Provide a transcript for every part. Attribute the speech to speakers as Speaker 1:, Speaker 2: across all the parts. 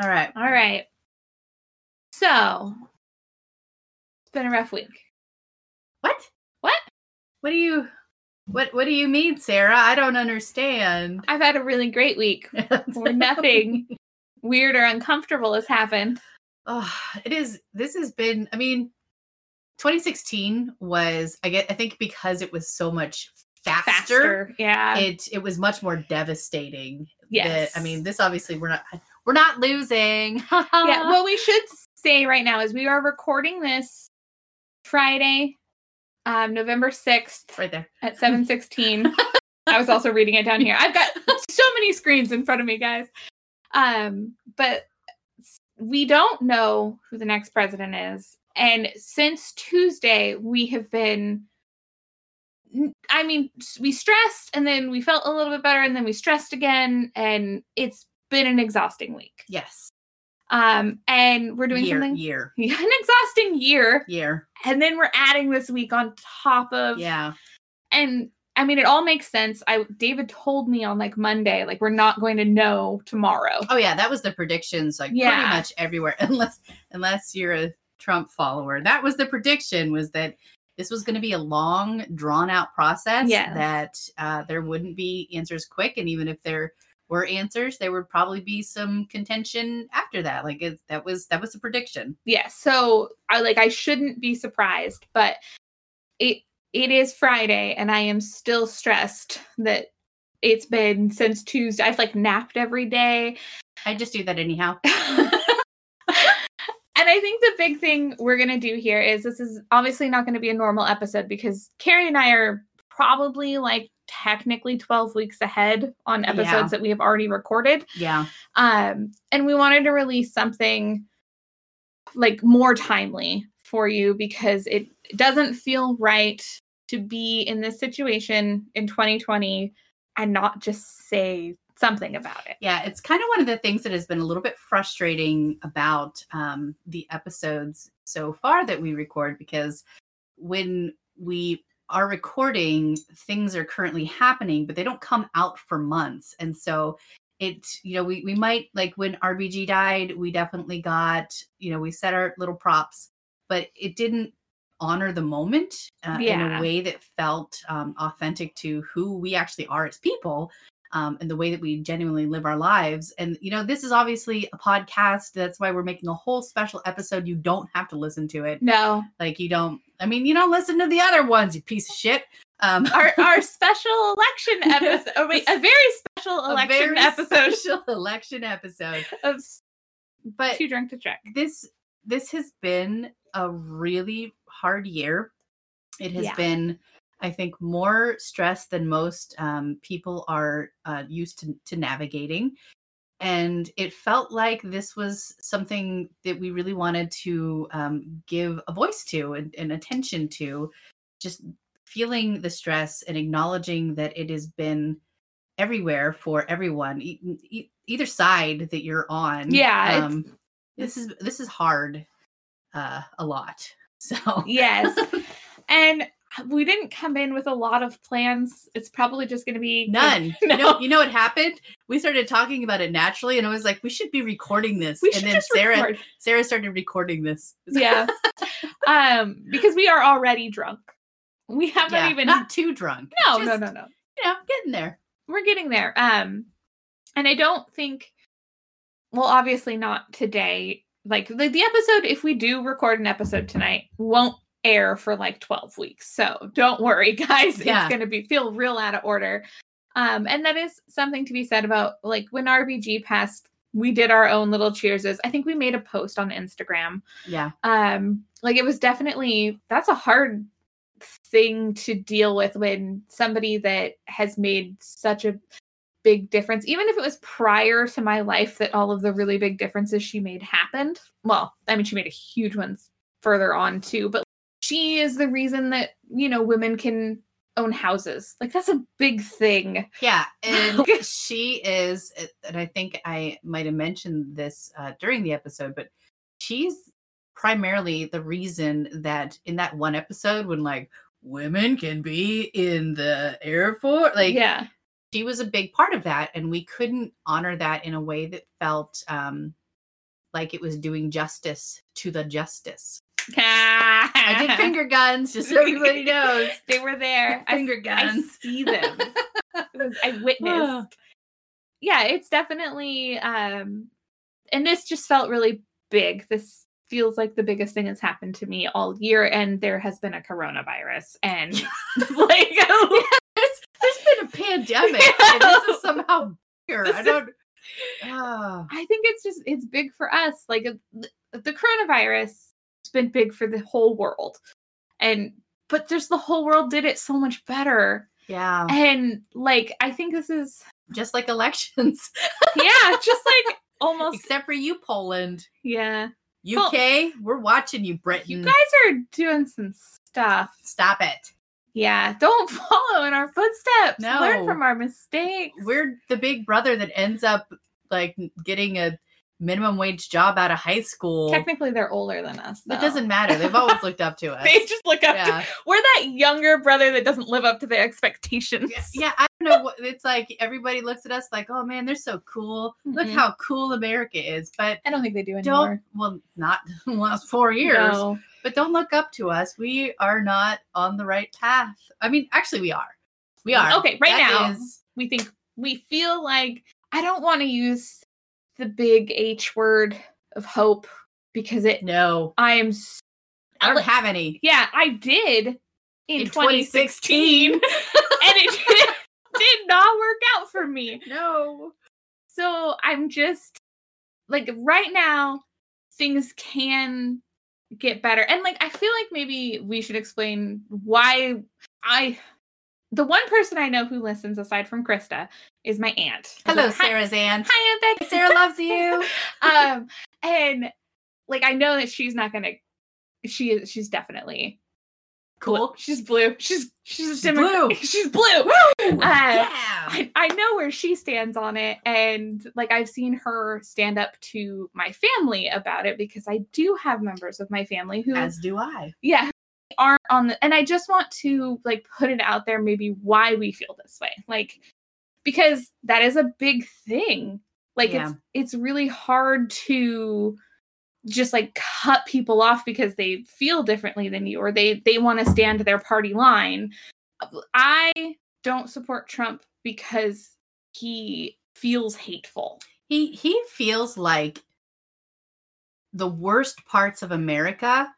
Speaker 1: All right.
Speaker 2: All right. So it's been a rough week.
Speaker 1: What?
Speaker 2: What?
Speaker 1: What do you what what do you mean, Sarah? I don't understand.
Speaker 2: I've had a really great week where nothing weird or uncomfortable has happened.
Speaker 1: Oh, it is this has been I mean 2016 was I get I think because it was so much faster,
Speaker 2: Faster. Yeah.
Speaker 1: it it was much more devastating.
Speaker 2: yes.
Speaker 1: that- I mean, this obviously we're not we're not losing.
Speaker 2: yeah. What we should say right now is we are recording this Friday, um, November 6th
Speaker 1: right there.
Speaker 2: at 716. I was also reading it down here. I've got so many screens in front of me, guys. Um, but we don't know who the next president is. And since Tuesday, we have been I mean, we stressed and then we felt a little bit better and then we stressed again and it's been an exhausting week.
Speaker 1: Yes.
Speaker 2: Um and we're doing
Speaker 1: year,
Speaker 2: something
Speaker 1: year.
Speaker 2: Yeah, an exhausting year
Speaker 1: Year.
Speaker 2: and then we're adding this week on top of
Speaker 1: Yeah.
Speaker 2: and I mean, it all makes sense. I David told me on like Monday, like we're not going to know tomorrow.
Speaker 1: Oh yeah, that was the predictions like
Speaker 2: Yeah.
Speaker 1: pretty much everywhere unless unless you're a Trump follower. That was the prediction was that this was going to be a long drawn out process
Speaker 2: Yes.
Speaker 1: that uh, there wouldn't be answers quick and even if there were answers there would probably be some contention after that like it, that was that was a prediction
Speaker 2: Yeah, so I like I shouldn't be surprised, but it it is Friday and I am still stressed that it's been since Tuesday. I've like napped every day.
Speaker 1: i just do that anyhow
Speaker 2: And I think the big thing we're going to do here is this is obviously not going to be a normal episode because Carrie and I are probably like technically 12 weeks ahead on
Speaker 1: Yeah.
Speaker 2: episodes that we have already recorded.
Speaker 1: yeah
Speaker 2: Um, and we wanted to release something like more timely for you because it doesn't feel right to be in this situation in 2020 and not just say something about it.
Speaker 1: Yeah, it's kind of one of the things that has been a little bit frustrating about um, the episodes so far that we record because when we are recording, things are currently happening, but they don't come out for months. And so it, you know, we, we might like when RBG died, we definitely got, you know, we set our little props, but it didn't honor the moment uh, in a way that felt um, authentic to who we actually are as people um, and the way that we genuinely live our lives. And, you know, this is obviously a podcast. That's why we're making a whole special episode. You don't have to listen to it.
Speaker 2: No,
Speaker 1: Like, you don't, I mean, you don't listen to the other ones, you piece of shit. Um,
Speaker 2: our our special election episode. Oh wait, a very special
Speaker 1: a
Speaker 2: election
Speaker 1: very
Speaker 2: episode
Speaker 1: special election episode.
Speaker 2: of
Speaker 1: But
Speaker 2: Too Drunk to Check.
Speaker 1: this this has been a really hard year. It has
Speaker 2: Yeah.
Speaker 1: been, I think, more stress than most um, people are uh, used to, to navigating. And it felt like this was something that we really wanted to um, give a voice to and, and attention to. Just feeling the stress and acknowledging that it has been everywhere for everyone, e- e- either side that you're on.
Speaker 2: Yeah,
Speaker 1: Um, this is this is hard uh a lot so
Speaker 2: Yes. and we didn't come in with a lot of plans. It's probably just going to be
Speaker 1: none
Speaker 2: No.
Speaker 1: you know you know what happened we started talking about it naturally and i was like we should be recording this
Speaker 2: We
Speaker 1: and
Speaker 2: should
Speaker 1: then
Speaker 2: just
Speaker 1: sarah
Speaker 2: record.
Speaker 1: sarah started recording this
Speaker 2: Yeah. um, because we are already drunk. We haven't
Speaker 1: yeah,
Speaker 2: even
Speaker 1: not too drunk
Speaker 2: no, no,
Speaker 1: just,
Speaker 2: no, no.
Speaker 1: you know getting there
Speaker 2: We're getting there. Um, and I don't think well, obviously not today. Like the, the episode, if we do record an episode tonight, won't air for like 12 weeks. So don't worry, guys.
Speaker 1: Yeah.
Speaker 2: It's gonna be feel real out of order. Um, and that is something to be said about like when RBG passed, we did our own little cheerses. I think we made a post on Instagram.
Speaker 1: yeah
Speaker 2: Um, like it was definitely that's a hard thing to deal with when somebody that has made such a big difference, even if it was prior to my life that all of the really big differences she made happened. Well, I mean, she made a huge ones further on too, but she is the reason that, you know, women can own houses. Like that's a big thing.
Speaker 1: yeah and she is and i think i might have mentioned this uh, during the episode but she's primarily the reason that in that one episode when like women can be in the air force like
Speaker 2: yeah.
Speaker 1: she was a big part of that and we couldn't honor that in a way that felt um like it was doing justice to the justice.
Speaker 2: I
Speaker 1: I did finger guns, just so everybody knows.
Speaker 2: They were there. I,
Speaker 1: Finger
Speaker 2: I
Speaker 1: guns.
Speaker 2: see them. Was- I witnessed. yeah, it's definitely um and this just felt really big. This feels like the biggest thing that's happened to me all year and there has been a coronavirus and like
Speaker 1: there's, there's been a pandemic, and this is somehow bigger. I
Speaker 2: This is-
Speaker 1: don't. Ah.
Speaker 2: I think it's just it's big for us. Like uh, the coronavirus has been big for the whole world. And but there's the whole world did it so much better.
Speaker 1: yeah,
Speaker 2: And like I think this is
Speaker 1: just like elections,
Speaker 2: yeah, just like almost
Speaker 1: except for you, Poland.
Speaker 2: yeah. Well-
Speaker 1: UK, we're watching you, Britain.
Speaker 2: You guys are doing some stuff.
Speaker 1: Stop it.
Speaker 2: Yeah, don't follow in our footsteps.
Speaker 1: No.
Speaker 2: Learn from our mistakes.
Speaker 1: We're the big brother that ends up like getting a minimum wage job out of high school.
Speaker 2: technically they're older than us.
Speaker 1: It
Speaker 2: though.
Speaker 1: doesn't matter. They've always looked up to us.
Speaker 2: They just look up
Speaker 1: yeah.
Speaker 2: to we're that younger brother that doesn't live up to their expectations.
Speaker 1: yeah, yeah, I don't know. What, it's like everybody looks at us like, oh man, they're so cool. Look
Speaker 2: Mhm.
Speaker 1: how cool America is. But
Speaker 2: I don't think they do anymore.
Speaker 1: don't, well, not the last four years,
Speaker 2: No.
Speaker 1: but don't look up to us. We are not on the right path. I mean, actually, we are. We are.
Speaker 2: Okay, right
Speaker 1: That
Speaker 2: now
Speaker 1: is-
Speaker 2: we think we feel like I don't want to use the big H word of hope because it
Speaker 1: no,
Speaker 2: I am
Speaker 1: I don't have any.
Speaker 2: yeah, I did in,
Speaker 1: In
Speaker 2: 2016 and it did, did not work out for me.
Speaker 1: No.
Speaker 2: So I'm just like right now things can get better. And like I feel like maybe we should explain why I the one person I know who listens aside from Krista is my aunt.
Speaker 1: Hello,
Speaker 2: Hi-
Speaker 1: Sarah's aunt.
Speaker 2: Hi, Aunt Becky.
Speaker 1: Sarah loves you.
Speaker 2: um and like I know that she's not gonna she is she's definitely
Speaker 1: Cool.
Speaker 2: She's blue. She's she's, a
Speaker 1: She's blue.
Speaker 2: She's blue.
Speaker 1: Woo!
Speaker 2: Uh,
Speaker 1: yeah.
Speaker 2: I, I know where she stands on it and like i've seen her stand up to my family about it because i do have members of my family who
Speaker 1: As do I.
Speaker 2: yeah aren't on the and i just want to like put it out there maybe why we feel this way like because that is a big thing. Like
Speaker 1: Yeah.
Speaker 2: it's it's really hard to just like cut people off because they feel differently than you or they they want to stand their party line. I don't support trump because he feels hateful.
Speaker 1: He he feels like the worst parts of America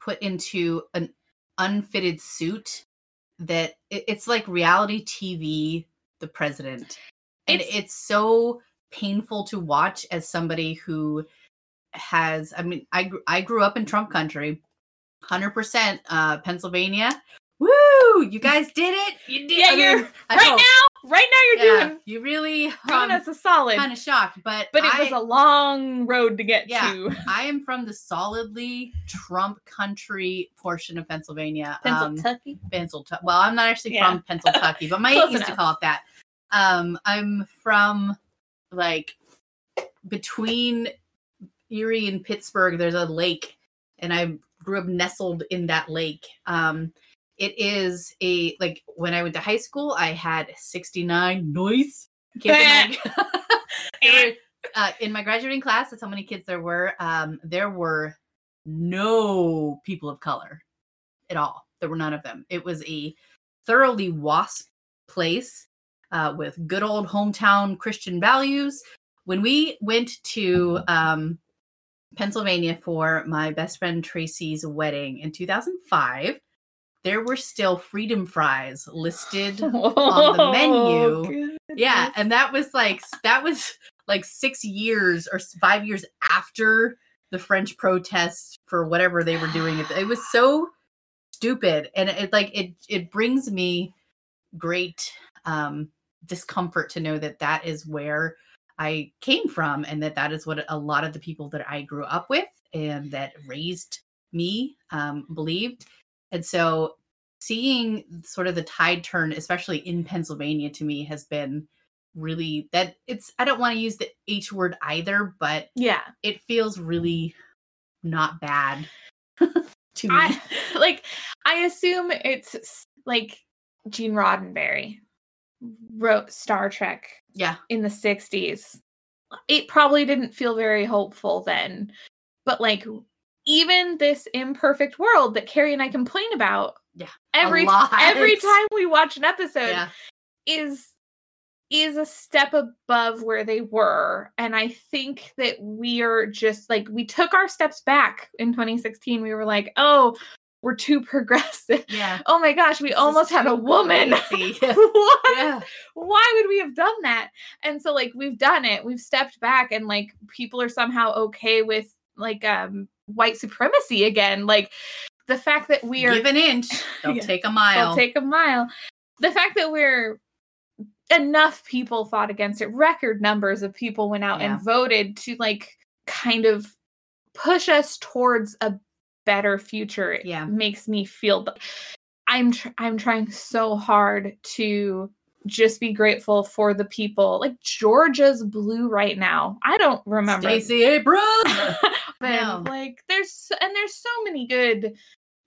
Speaker 1: put into an unfitted suit that it- it's like reality TV the president. And
Speaker 2: It's-
Speaker 1: it's, so painful to watch as somebody who has I mean I I grew up in Trump country 100% uh Pennsylvania. Woo! You guys did it. You did
Speaker 2: Yeah,
Speaker 1: I
Speaker 2: you're-
Speaker 1: I
Speaker 2: right
Speaker 1: know,
Speaker 2: now right now you're
Speaker 1: yeah,
Speaker 2: doing
Speaker 1: you really
Speaker 2: doing
Speaker 1: um,
Speaker 2: us a solid
Speaker 1: kind of shocked, but
Speaker 2: but it
Speaker 1: I,
Speaker 2: was a long road to get
Speaker 1: Yeah.
Speaker 2: to
Speaker 1: I am from the solidly Trump country portion of Pennsylvania. Um,
Speaker 2: Pennsylvania.
Speaker 1: Pennsylvania. Well, I'm not actually
Speaker 2: Yeah.
Speaker 1: from Pennsylvania, but my aunt used to call it that. Um, I'm from like between Erie and Pittsburgh. There's a lake, and I grew up nestled in that lake. Um, it is a like when I went to high school, I had 69 noise. kids in my- uh, in my graduating class, that's how many kids there were. Um, there were no people of color at all. There were none of them. It was a thoroughly WASP place uh, with good old hometown Christian values. When we went to um, Pennsylvania for my best friend Tracy's wedding in 2005, there were still freedom fries listed on the menu. yeah, and that was like that was like six years or five years after the French protests for whatever they were doing. It, it was so stupid, and it like it it brings me great um discomfort to know that that is where I came from, and that that is what a lot of the people that I grew up with and that raised me um, believed. And so seeing sort of the tide turn, especially in Pennsylvania, to me has been really that it's I don't want to use the H word either, but
Speaker 2: yeah.
Speaker 1: it feels really not bad to me.
Speaker 2: I like I assume it's like Gene Roddenberry wrote Star Trek
Speaker 1: yeah.
Speaker 2: in the 60s it probably didn't feel very hopeful then. But like even this imperfect world that Carrie and I complain about
Speaker 1: Yeah,
Speaker 2: every every time we watch an episode
Speaker 1: yeah,
Speaker 2: is is a step above where they were. And i think that we are just like we took our steps back in 2016 we were like oh we're too progressive.
Speaker 1: Yeah.
Speaker 2: oh my gosh we
Speaker 1: This
Speaker 2: almost had a woman. what?
Speaker 1: yeah,
Speaker 2: why would we have done that? And so like we've done it. We've stepped back and like people are somehow okay with like um white supremacy again like the fact that we are
Speaker 1: give an inch, they'll
Speaker 2: Yeah.
Speaker 1: take a mile.
Speaker 2: Take a mile. The fact that we're enough people fought against it, record numbers of people went out
Speaker 1: Yeah.
Speaker 2: and voted to like kind of push us towards a better future.
Speaker 1: Yeah.
Speaker 2: makes me feel. I'm tr- I'm trying so hard to just be grateful for the people. Like Georgia's blue right now. I don't remember
Speaker 1: Stacey Abrams.
Speaker 2: but
Speaker 1: No.
Speaker 2: like there's and there's so many good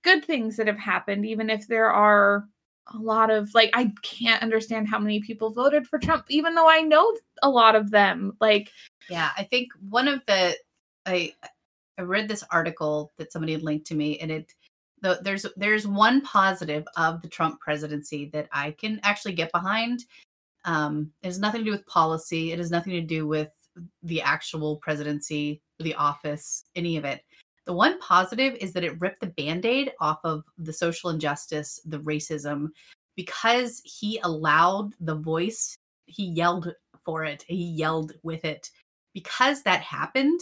Speaker 2: good things that have happened even if there are a lot of like i can't understand how many people voted for trump even though i know a lot of them like
Speaker 1: Yeah, I think one of the I I read this article that somebody had linked to me, and it the, there's there's one positive of the Trump presidency that I can actually get behind. Um, it has nothing to do with policy. It has nothing to do with the actual presidency, the office, any of it. The one positive is that it ripped the band-aid off of the social injustice, the racism, because he allowed the voice, he yelled for it, he yelled with it because that happened,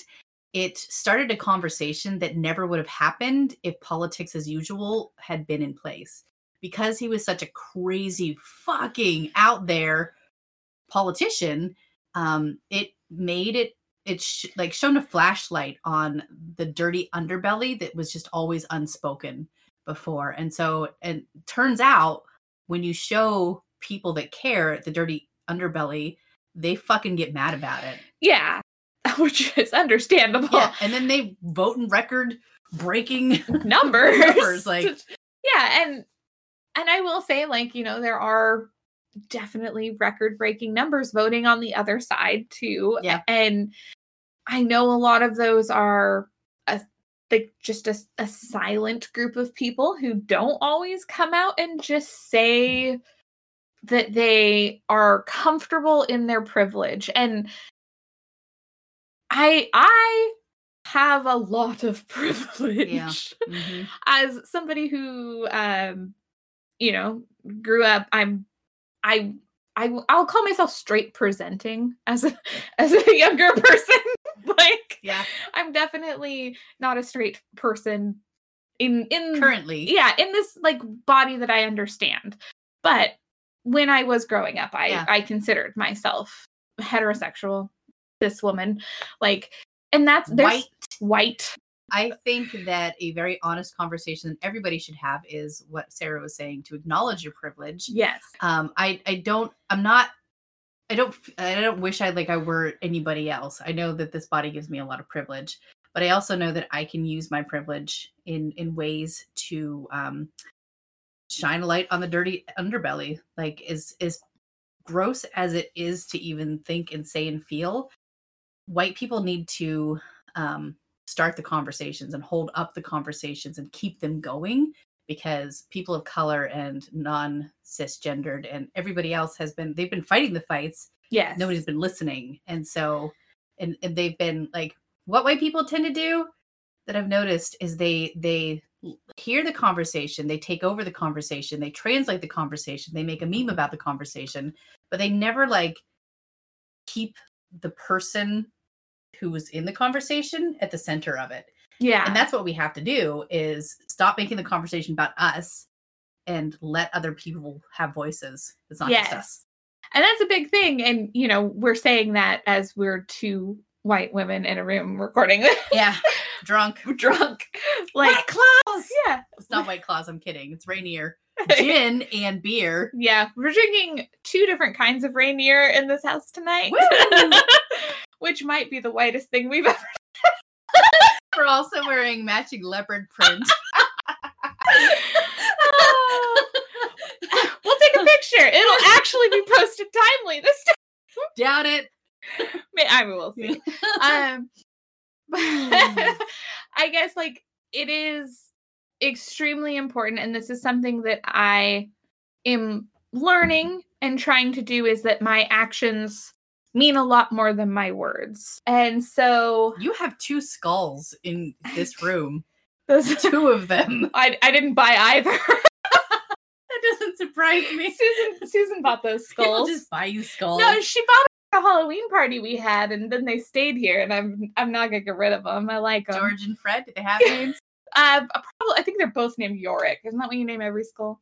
Speaker 1: it started a conversation that never would have happened if politics as usual had been in place. Because he was such a crazy, fucking out there politician, um, it made it it's sh- like shone a flashlight on the dirty underbelly that was just always unspoken before. And so, and turns out when you show people that care the dirty underbelly, they fucking get mad about it.
Speaker 2: yeah which is understandable
Speaker 1: Yeah, and then they vote in record breaking.
Speaker 2: numbers
Speaker 1: Numbers, like-
Speaker 2: yeah and and i will say like you know there are definitely record breaking numbers voting on the other side too
Speaker 1: Yeah.
Speaker 2: and i know a lot of those are a like just a silent group of people who don't always come out and just say that they are comfortable in their privilege and i i have a lot of privilege
Speaker 1: Mhm.
Speaker 2: as somebody who um you know grew up i'm i I, I'll call myself straight presenting as a as a younger person. like
Speaker 1: Yeah,
Speaker 2: I'm definitely not a straight person in in
Speaker 1: currently.
Speaker 2: yeah in this like body that I understand. But when I was growing up, I
Speaker 1: Yeah.
Speaker 2: I considered myself heterosexual, this woman, like, and that's there's
Speaker 1: White.
Speaker 2: white.
Speaker 1: I think that a very honest conversation that everybody should have is what Sarah was saying to acknowledge your privilege.
Speaker 2: Yes.
Speaker 1: Um, I I don't I'm not I don't I don't wish I like I were anybody else. I know that this body gives me a lot of privilege, but I also know that I can use my privilege in in ways to um shine a light on the dirty underbelly. Like is is gross as it is to even think and say and feel. White people need to um start the conversations and hold up the conversations and keep them going because people of color and non cisgendered and everybody else has been they've been fighting the fights.
Speaker 2: Yeah
Speaker 1: nobody's been listening. And so and, and they've been like what white people tend to do that i've noticed is they they hear the conversation they take over the conversation they translate the conversation they make a meme about the conversation but they never like keep the person who was in the conversation at the center of it
Speaker 2: Yeah.
Speaker 1: and that's what we have to do is stop making the conversation about us and let other people have voices it's not just us
Speaker 2: and that's a big thing. And you know, we're saying that as we're two white women in a room recording this.
Speaker 1: yeah drunk
Speaker 2: drunk. Like
Speaker 1: white claws
Speaker 2: yeah.
Speaker 1: it's not white claws i'm kidding it's rainier gin and beer
Speaker 2: Yeah, we're drinking two different kinds of Rainier in this house tonight,
Speaker 1: Woo!
Speaker 2: Which might be the whitest thing we've ever.
Speaker 1: we're also wearing matching leopard print
Speaker 2: we'll take a picture. It'll actually be posted timely this time.
Speaker 1: doubt it
Speaker 2: I will see. um I guess like it is extremely important and this is something that I am learning and trying to do is that my actions mean a lot more than my words. And so
Speaker 1: you have two skulls in this room.
Speaker 2: those
Speaker 1: two of them.
Speaker 2: I I didn't buy either.
Speaker 1: That doesn't surprise me.
Speaker 2: Susan Susan bought those
Speaker 1: People
Speaker 2: skulls.
Speaker 1: just buy you skulls.
Speaker 2: No, she bought a Halloween party we had, and then they stayed here, and I'm I'm not gonna get rid of them. I like them.
Speaker 1: George and Fred, do they have names?
Speaker 2: Uh, probably I think they're both named Yorick. Isn't that what you name every skull?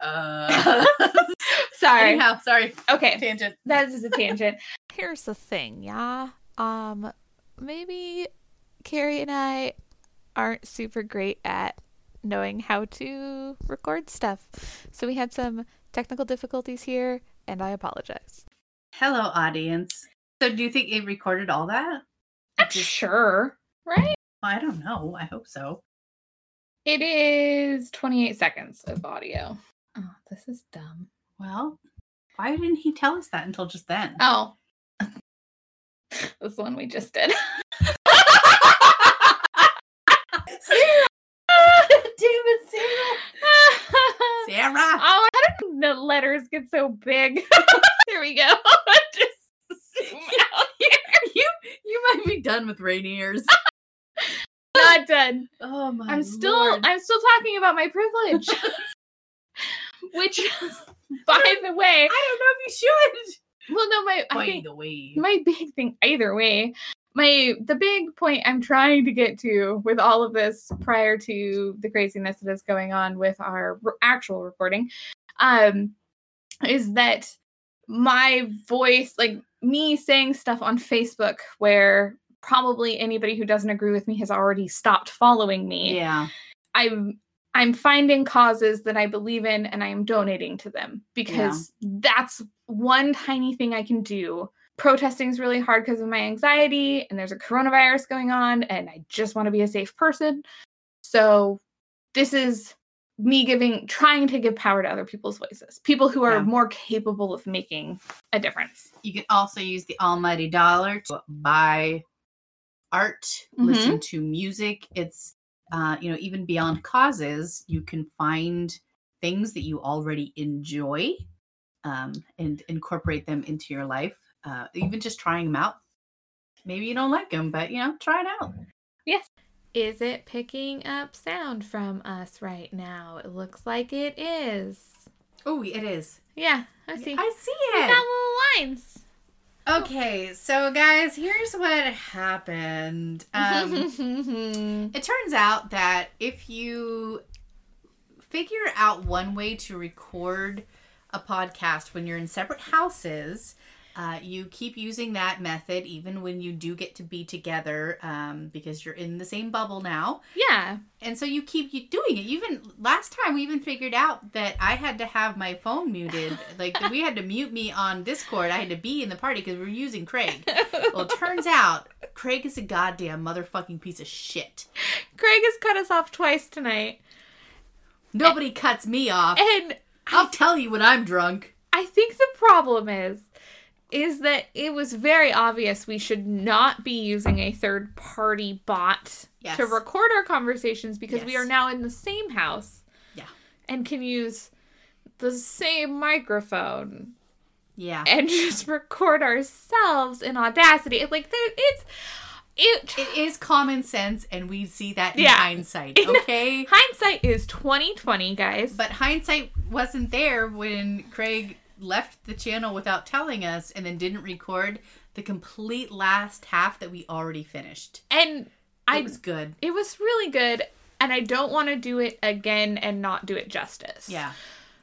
Speaker 1: Uh,
Speaker 2: Sorry.
Speaker 1: anyhow, sorry.
Speaker 2: Okay,
Speaker 1: Tangent.
Speaker 2: that is a tangent.
Speaker 3: Here's the thing, yeah. Um, maybe Carrie and I aren't super great at knowing how to record stuff. So we had some technical difficulties here, and I apologize.
Speaker 1: Hello, audience. So, do you think it recorded all that?
Speaker 2: I'm sure, right?
Speaker 1: I don't know. I hope so.
Speaker 2: It is 28 seconds of audio. Oh, this is dumb.
Speaker 1: Well, why didn't he tell us that until just then?
Speaker 2: Oh, this one we just did.
Speaker 1: David Sarah. Sarah.
Speaker 2: Oh, how did the letters get so big? there we go. Just zoom out here.
Speaker 1: you you might be done with Rainier's.
Speaker 2: Not done.
Speaker 1: Oh my
Speaker 2: I'm still
Speaker 1: Lord.
Speaker 2: I'm still talking about my privilege. Which by the way,
Speaker 1: I don't know if you should.
Speaker 2: well no my
Speaker 1: By
Speaker 2: think
Speaker 1: the way.
Speaker 2: my big thing either way my the big point i'm trying to get to with all of this prior to the craziness that is going on with our r- actual recording um is that my voice like me saying stuff on facebook where probably anybody who doesn't agree with me has already stopped following me
Speaker 1: yeah.
Speaker 2: i'm i'm finding causes that i believe in and i am donating to them because that's one tiny thing i can do protesting is really hard because of my anxiety and there's a coronavirus going on and i just want to be a safe person so this is me giving trying to give power to other people's voices people who are
Speaker 1: Yeah.
Speaker 2: more capable of making a difference
Speaker 1: You can also use the almighty dollar to buy art,
Speaker 2: Mhm.
Speaker 1: listen to music. It's uh, you know, even beyond causes, you can find things that you already enjoy um, and incorporate them into your life. Uh, even just trying them out. Maybe you don't like them, but you know, try it out. Yes.
Speaker 3: Is it picking up sound from us right now? It looks like it is.
Speaker 1: Oh, it is.
Speaker 3: Yeah, I see.
Speaker 1: I see it.
Speaker 3: We got
Speaker 1: it.
Speaker 3: little lines.
Speaker 1: Okay, so guys, here's what happened. Um, It turns out that if you figure out one way to record a podcast when you're in separate houses, uh, you keep using that method even when you do get to be together um, because you're in the same bubble now.
Speaker 2: yeah
Speaker 1: And so you keep doing it. Even last time, we even figured out that I had to have my phone muted. Like we had to mute me on Discord. I had to be in the party because we were using Craig. Well, it turns out Craig is a goddamn motherfucking piece of shit.
Speaker 2: craig has cut us off twice tonight
Speaker 1: Nobody cuts me off.
Speaker 2: and
Speaker 1: I'll tell you when I'm drunk.
Speaker 2: I think the problem is is that it was very obvious we should not be using a third party bot
Speaker 1: Yes.
Speaker 2: to record our conversations because we are now in the same house.
Speaker 1: Yeah.
Speaker 2: And can use the same microphone
Speaker 1: Yeah.
Speaker 2: and just record ourselves in Audacity. It- Like it's it
Speaker 1: It is common sense, and we see that in
Speaker 2: Yeah.
Speaker 1: hindsight. Okay.
Speaker 2: hindsight is 2020, guys.
Speaker 1: But hindsight wasn't there when Craig left the channel without telling us and then didn't record the complete last half that we already finished.
Speaker 2: and
Speaker 1: It
Speaker 2: I
Speaker 1: was good.
Speaker 2: it was really good and I don't want to do it again and not do it justice.
Speaker 1: Yeah.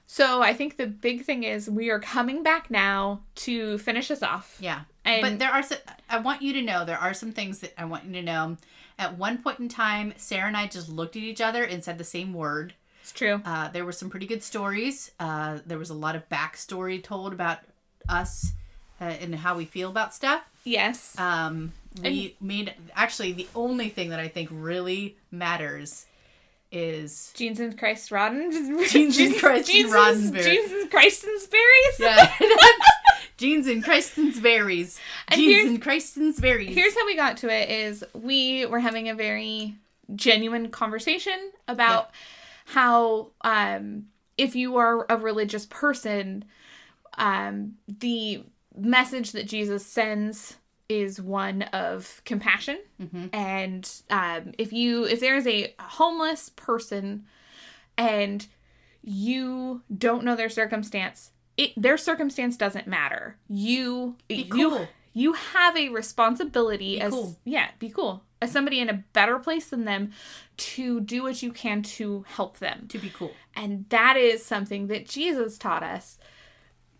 Speaker 2: So I think the big thing is we are coming back now to finish us off.
Speaker 1: Yeah.
Speaker 2: And
Speaker 1: but there are some, I want you to know there are some things that I want you to know. At one point in time, Sarah and I just looked at each other and said the same word.
Speaker 2: It's true.
Speaker 1: Uh, there were some pretty good stories. Uh, there was a lot of backstory told about us uh, and how we feel about stuff.
Speaker 2: Yes.
Speaker 1: Um, we made actually the only thing that I think really matters is
Speaker 2: Jeans and Christ Rodden.
Speaker 1: Jeans and Christ Roddenberry.
Speaker 2: Jeans and Christenberries.
Speaker 1: yeah, Jeans and Kristen's berries.
Speaker 2: And
Speaker 1: Jeans and Kristen's berries.
Speaker 2: Here's how we got to it is we were having a very genuine conversation about how um if you are a religious person um the message that Jesus sends is one of compassion
Speaker 1: Mhm.
Speaker 2: and um if you if there's a homeless person and you don't know their circumstance it their circumstance doesn't matter you
Speaker 1: Be
Speaker 2: you
Speaker 1: cool.
Speaker 2: You have a responsibility
Speaker 1: Be
Speaker 2: as
Speaker 1: cool.
Speaker 2: yeah be cool as somebody in a better place than them to do what you can to help them
Speaker 1: to be cool.
Speaker 2: and that is something that jesus taught us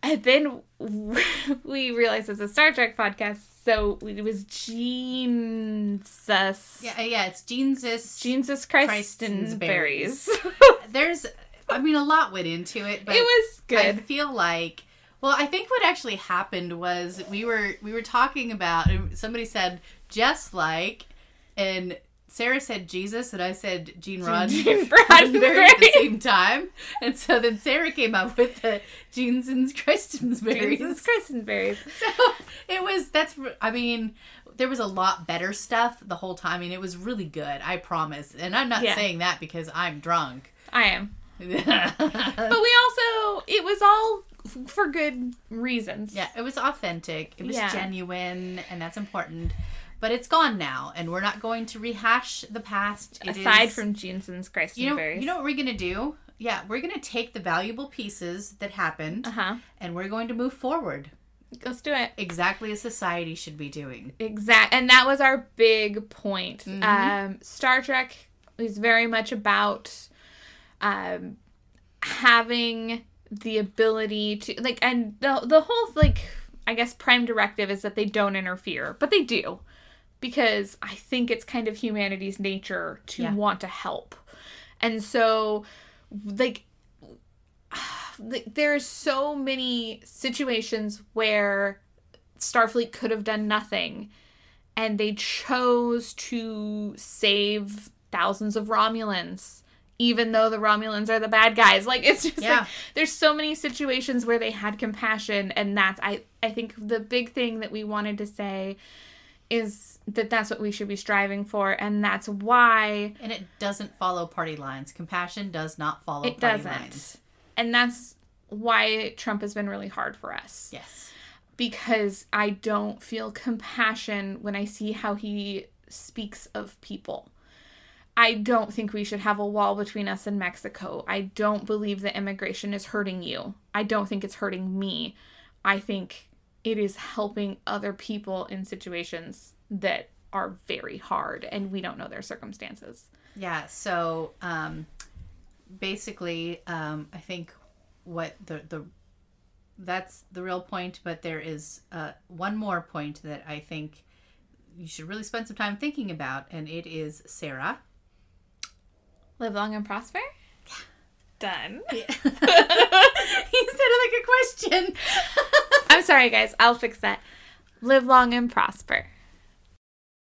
Speaker 2: and then we realized it's a star trek podcast so it was jesus
Speaker 1: Yeah, yeah. It's Jesus.
Speaker 2: jesus christ
Speaker 1: Christen's
Speaker 2: and berries
Speaker 1: There's, I mean, a lot went into it, but
Speaker 2: it was good.
Speaker 1: I feel like well, I think what actually happened was we were we were talking about and somebody said just like and Sarah said Jesus and I said Gene Rod
Speaker 2: Gene
Speaker 1: Roddenberry at the same time. And so then Sarah came up with the Jeans and Kristen's berries.
Speaker 2: jesus christ and berries
Speaker 1: So it was that's I mean there was a lot better stuff the whole time. I mean it was really good, I promise. And I'm not
Speaker 2: Yeah.
Speaker 1: saying that because I'm drunk.
Speaker 2: i am but we also it was all for good reasons Yeah,
Speaker 1: it was authentic. It was
Speaker 2: Yeah.
Speaker 1: genuine and that's important. But it's gone now and we're not going to rehash the past. It
Speaker 2: aside
Speaker 1: is-
Speaker 2: from Jensen's Christ
Speaker 1: you know, you know what we're gonna do? Yeah, we're gonna take the valuable pieces that happened
Speaker 2: uh-huh
Speaker 1: and we're going to move forward.
Speaker 2: let's do it
Speaker 1: Exactly as society should be doing.
Speaker 2: exact and that was our big point
Speaker 1: Mhm.
Speaker 2: um star trek is very much about um having the ability to like and the the whole like i guess prime directive is that they don't interfere but they do because i think it's kind of humanity's nature to
Speaker 1: Yeah.
Speaker 2: want to help and so like like, there's so many situations where Starfleet could have done nothing and they chose to save thousands of Romulans even though the Romulans are the bad guys like it's just
Speaker 1: Yeah.
Speaker 2: like there's so many situations where they had compassion and that's I I think the big thing that we wanted to say is that that's what we should be striving for and that's why
Speaker 1: And it doesn't follow party lines. Compassion does not follow
Speaker 2: it
Speaker 1: party
Speaker 2: doesn't
Speaker 1: lines.
Speaker 2: and that's why Trump has been really hard for us
Speaker 1: Yes.
Speaker 2: because I don't feel compassion when I see how he speaks of people. I don't think we should have a wall between us and Mexico. I don't believe that immigration is hurting you. I don't think it's hurting me. I think it is helping other people in situations that are very hard and we don't know their circumstances.
Speaker 1: Yeah. So um, basically, um, I think what the the that's the real point. But there is uh, one more point that I think you should really spend some time thinking about, and it is Sarah.
Speaker 2: Live long and prosper? Yeah. Done.
Speaker 1: he said it like a question.
Speaker 2: I'm sorry, guys. I'll fix that. Live long and prosper.